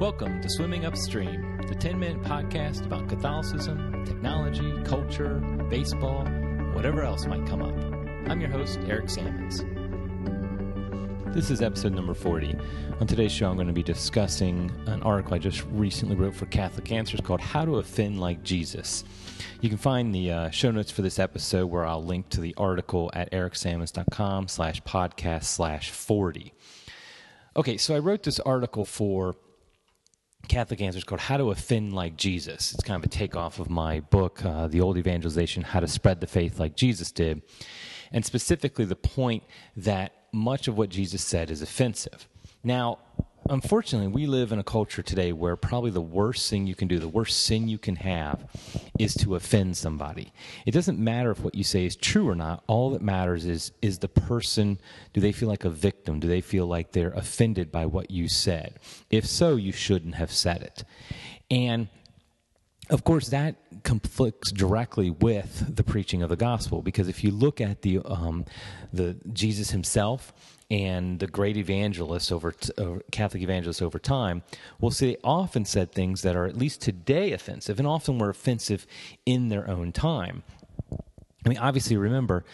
Welcome to Swimming Upstream, the 10 minute podcast about Catholicism, technology, culture, baseball, whatever else might come up. I'm your host, Eric Sammons. This is episode number 40. On today's show, I'm going to be discussing an article I just recently wrote for Catholic Answers called How to Offend Like Jesus. You can find the uh, show notes for this episode where I'll link to the article at ericsammons.com slash podcast slash 40. Okay, so I wrote this article for Catholic Answers called How to Offend Like Jesus. It's kind of a takeoff of my book, uh, The Old Evangelization How to Spread the Faith Like Jesus Did. And specifically, the point that much of what Jesus said is offensive. Now, unfortunately, we live in a culture today where probably the worst thing you can do, the worst sin you can have, is to offend somebody. It doesn't matter if what you say is true or not. All that matters is is the person do they feel like a victim? Do they feel like they're offended by what you said? If so, you shouldn't have said it. And of course, that conflicts directly with the preaching of the gospel because if you look at the um, the Jesus himself and the great evangelists over t- uh, Catholic evangelists over time will say they often said things that are at least today offensive and often were offensive in their own time. I mean, obviously, remember,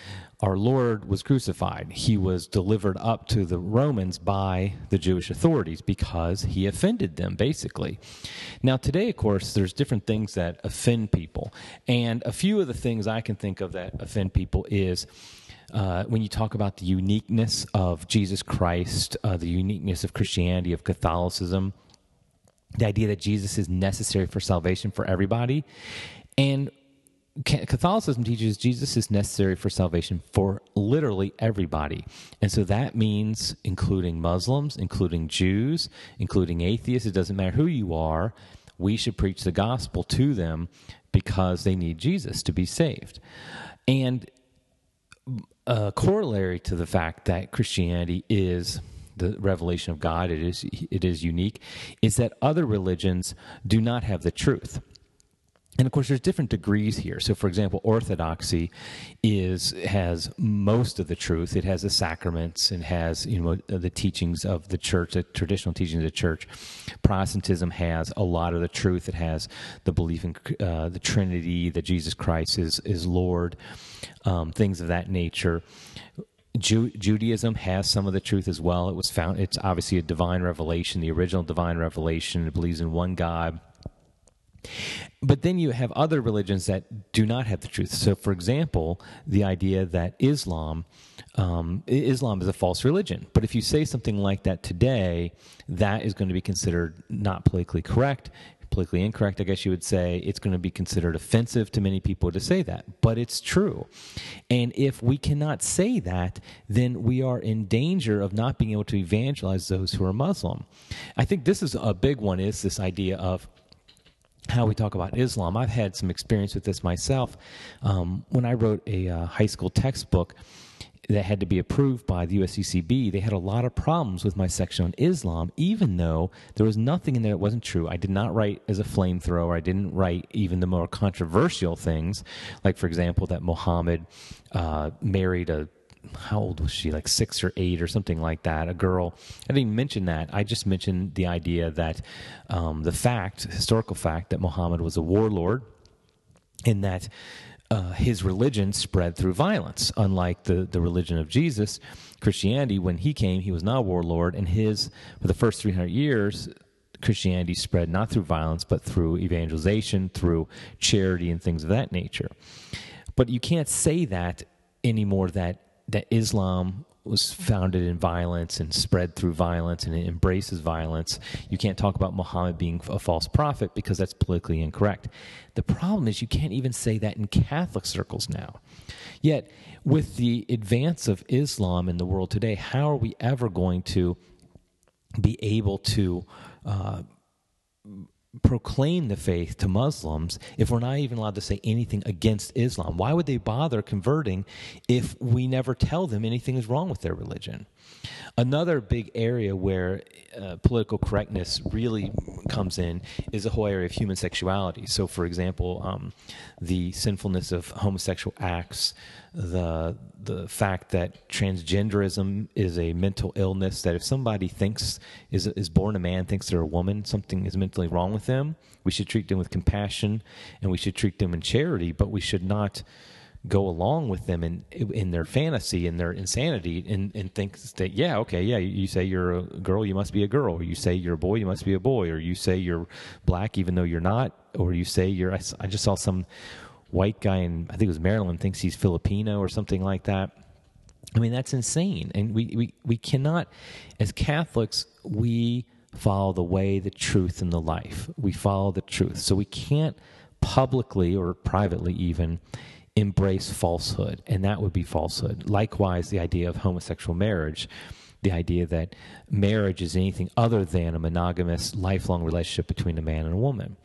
our Lord was crucified. He was delivered up to the Romans by the Jewish authorities because he offended them, basically. Now, today, of course, there's different things that offend people. And a few of the things I can think of that offend people is uh, when you talk about the uniqueness of Jesus Christ, uh, the uniqueness of Christianity, of Catholicism, the idea that Jesus is necessary for salvation for everybody. And Catholicism teaches Jesus is necessary for salvation for literally everybody. And so that means including Muslims, including Jews, including atheists. It doesn't matter who you are. We should preach the gospel to them because they need Jesus to be saved. And a corollary to the fact that Christianity is the revelation of God, it is, it is unique, is that other religions do not have the truth and of course there's different degrees here so for example orthodoxy is has most of the truth it has the sacraments and has you know the teachings of the church the traditional teachings of the church protestantism has a lot of the truth it has the belief in uh, the trinity that jesus christ is is lord um, things of that nature Ju- Judaism has some of the truth as well. It was found. It's obviously a divine revelation, the original divine revelation. It believes in one God, but then you have other religions that do not have the truth. So, for example, the idea that Islam, um, Islam is a false religion. But if you say something like that today, that is going to be considered not politically correct, politically incorrect, I guess you would say. It's going to be considered offensive to many people to say that, but it's true. And if we cannot say that, then we are in danger of not being able to evangelize those who are Muslim. I think this is a big one is this idea of how we talk about Islam. I've had some experience with this myself. Um, when I wrote a uh, high school textbook that had to be approved by the USCCB, they had a lot of problems with my section on Islam, even though there was nothing in there that wasn't true. I did not write as a flamethrower. I didn't write even the more controversial things, like, for example, that Muhammad uh, married a how old was she? Like six or eight or something like that. A girl. I didn't mention that. I just mentioned the idea that um, the fact, historical fact, that Muhammad was a warlord, and that uh, his religion spread through violence. Unlike the the religion of Jesus, Christianity, when he came, he was not a warlord, and his for the first three hundred years. Christianity spread not through violence, but through evangelization, through charity, and things of that nature. But you can't say that anymore that that Islam was founded in violence and spread through violence and it embraces violence. You can't talk about Muhammad being a false prophet because that's politically incorrect. The problem is you can't even say that in Catholic circles now. Yet, with the advance of Islam in the world today, how are we ever going to be able to uh, proclaim the faith to Muslims if we're not even allowed to say anything against Islam? Why would they bother converting if we never tell them anything is wrong with their religion? Another big area where uh, political correctness really comes in is the whole area of human sexuality. So, for example, um, the sinfulness of homosexual acts, the the fact that transgenderism is a mental illness. That if somebody thinks is is born a man, thinks they're a woman, something is mentally wrong with them. We should treat them with compassion, and we should treat them in charity. But we should not go along with them in in their fantasy and their insanity and, and think that yeah okay yeah you say you're a girl you must be a girl or you say you're a boy you must be a boy or you say you're black even though you're not or you say you're I, I just saw some white guy in I think it was Maryland thinks he's Filipino or something like that I mean that's insane and we we, we cannot as Catholics we follow the way the truth and the life we follow the truth so we can't publicly or privately even embrace falsehood, and that would be falsehood. Likewise, the idea of homosexual marriage, the idea that marriage is anything other than a monogamous, lifelong relationship between a man and a woman.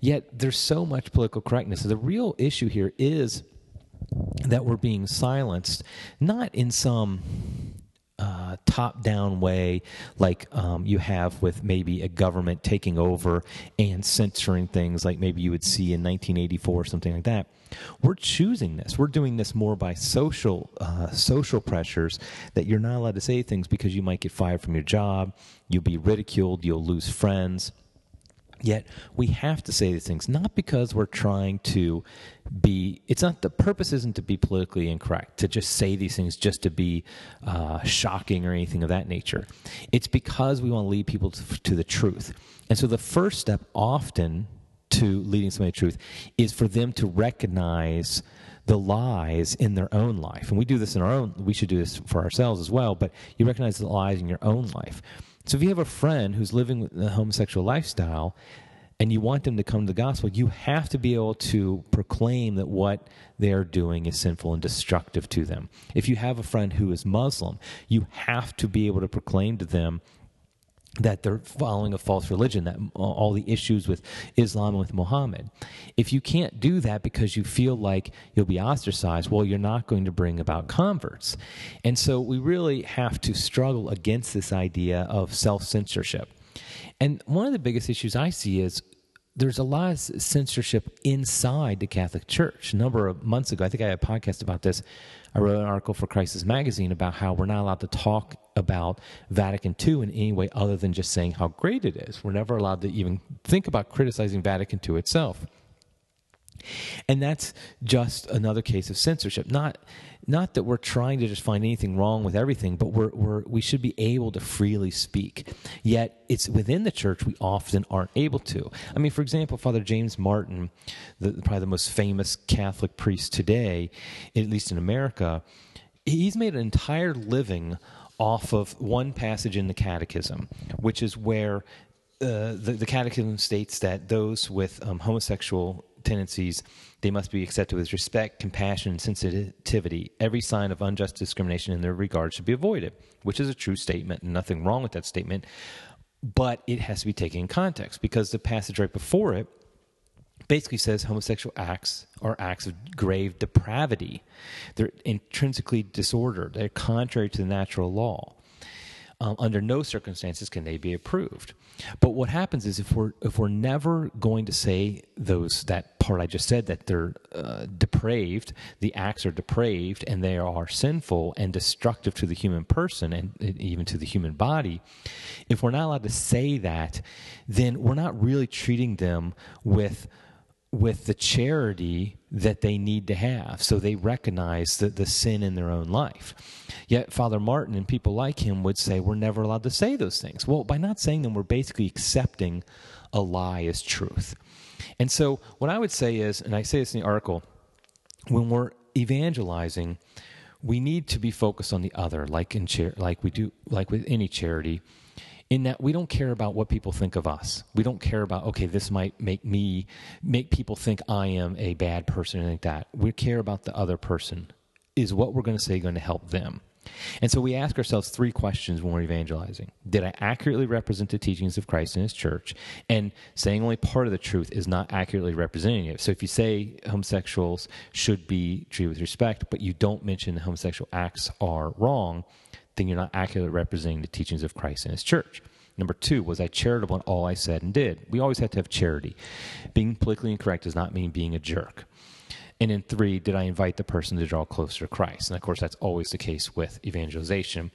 Yet there's so much political correctness. The real issue here is that we're being silenced, not in some uh, top down way, like um, you have with maybe a government taking over and censoring things, like maybe you would see in 1984 or something like that. We're choosing this. We're doing this more by social uh, social pressures that you're not allowed to say things because you might get fired from your job, you'll be ridiculed, you'll lose friends. Yet we have to say these things not because we're trying to be. It's not the purpose isn't to be politically incorrect to just say these things just to be uh, shocking or anything of that nature. It's because we want to lead people to, to the truth. And so the first step often to leading somebody to truth is for them to recognize the lies in their own life. And we do this in our own, we should do this for ourselves as well, but you recognize the lies in your own life. So if you have a friend who's living a homosexual lifestyle and you want them to come to the gospel, you have to be able to proclaim that what they're doing is sinful and destructive to them. If you have a friend who is Muslim, you have to be able to proclaim to them that they're following a false religion, that all the issues with Islam and with Muhammad. If you can't do that because you feel like you'll be ostracized, well, you're not going to bring about converts. And so we really have to struggle against this idea of self censorship. And one of the biggest issues I see is there's a lot of censorship inside the Catholic Church. A number of months ago, I think I had a podcast about this. I wrote an article for Crisis Magazine about how we're not allowed to talk about Vatican II in any way other than just saying how great it is. We're never allowed to even think about criticizing Vatican II itself. And that's just another case of censorship. Not not that we're trying to just find anything wrong with everything, but we're, we're, we should be able to freely speak. Yet it's within the church we often aren't able to. I mean, for example, Father James Martin, the, probably the most famous Catholic priest today, at least in America, he's made an entire living off of one passage in the Catechism, which is where uh, the, the, Catechism states that those with um, homosexual tendencies they must be accepted with respect, compassion, and sensitivity. Every sign of unjust discrimination in their regard should be avoided, which is a true statement, and nothing wrong with that statement. But it has to be taken in context because the passage right before it basically says homosexual acts are acts of grave depravity. They're intrinsically disordered, they're contrary to the natural law. Um, under no circumstances can they be approved. But what happens is if we're if we're never going to say those that part I just said that they're uh, depraved, the acts are depraved and they are sinful and destructive to the human person and even to the human body. If we're not allowed to say that, then we're not really treating them with with the charity that they need to have. So they recognize the, the sin in their own life. Yet Father Martin and people like him would say, we're never allowed to say those things. Well, by not saying them, we're basically accepting a lie as truth. And so what I would say is, and I say this in the article, when we're evangelizing, we need to be focused on the other, like in char- like we do, like with any charity in that we don't care about what people think of us. We don't care about, okay, this might make me, make people think I am a bad person and like that. We care about the other person. Is what we're going to say going to help them? And so we ask ourselves three questions when we're evangelizing. Did I accurately represent the teachings of Christ in his church? And saying only part of the truth is not accurately representing it. So if you say homosexuals should be treated with respect, but you don't mention the homosexual acts are wrong, then you're not accurately representing the teachings of Christ and his church. Number two, was I charitable in all I said and did? We always have to have charity. Being politically incorrect does not mean being a jerk. And in three, did I invite the person to draw closer to Christ? And of course, that's always the case with evangelization.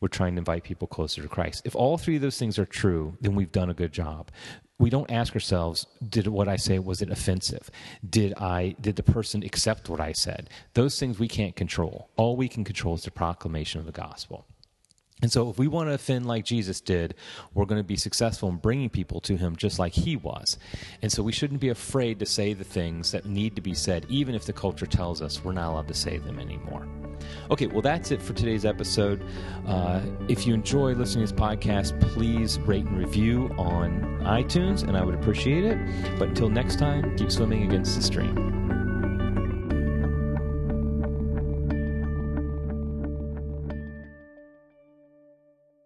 We're trying to invite people closer to Christ. If all three of those things are true, then we've done a good job. We don't ask ourselves, did what I say was it offensive? Did I did the person accept what I said? Those things we can't control. All we can control is the proclamation of the gospel. And so, if we want to offend like Jesus did, we're going to be successful in bringing people to him just like he was. And so, we shouldn't be afraid to say the things that need to be said, even if the culture tells us we're not allowed to say them anymore. Okay, well, that's it for today's episode. Uh, if you enjoy listening to this podcast, please rate and review on iTunes, and I would appreciate it. But until next time, keep swimming against the stream.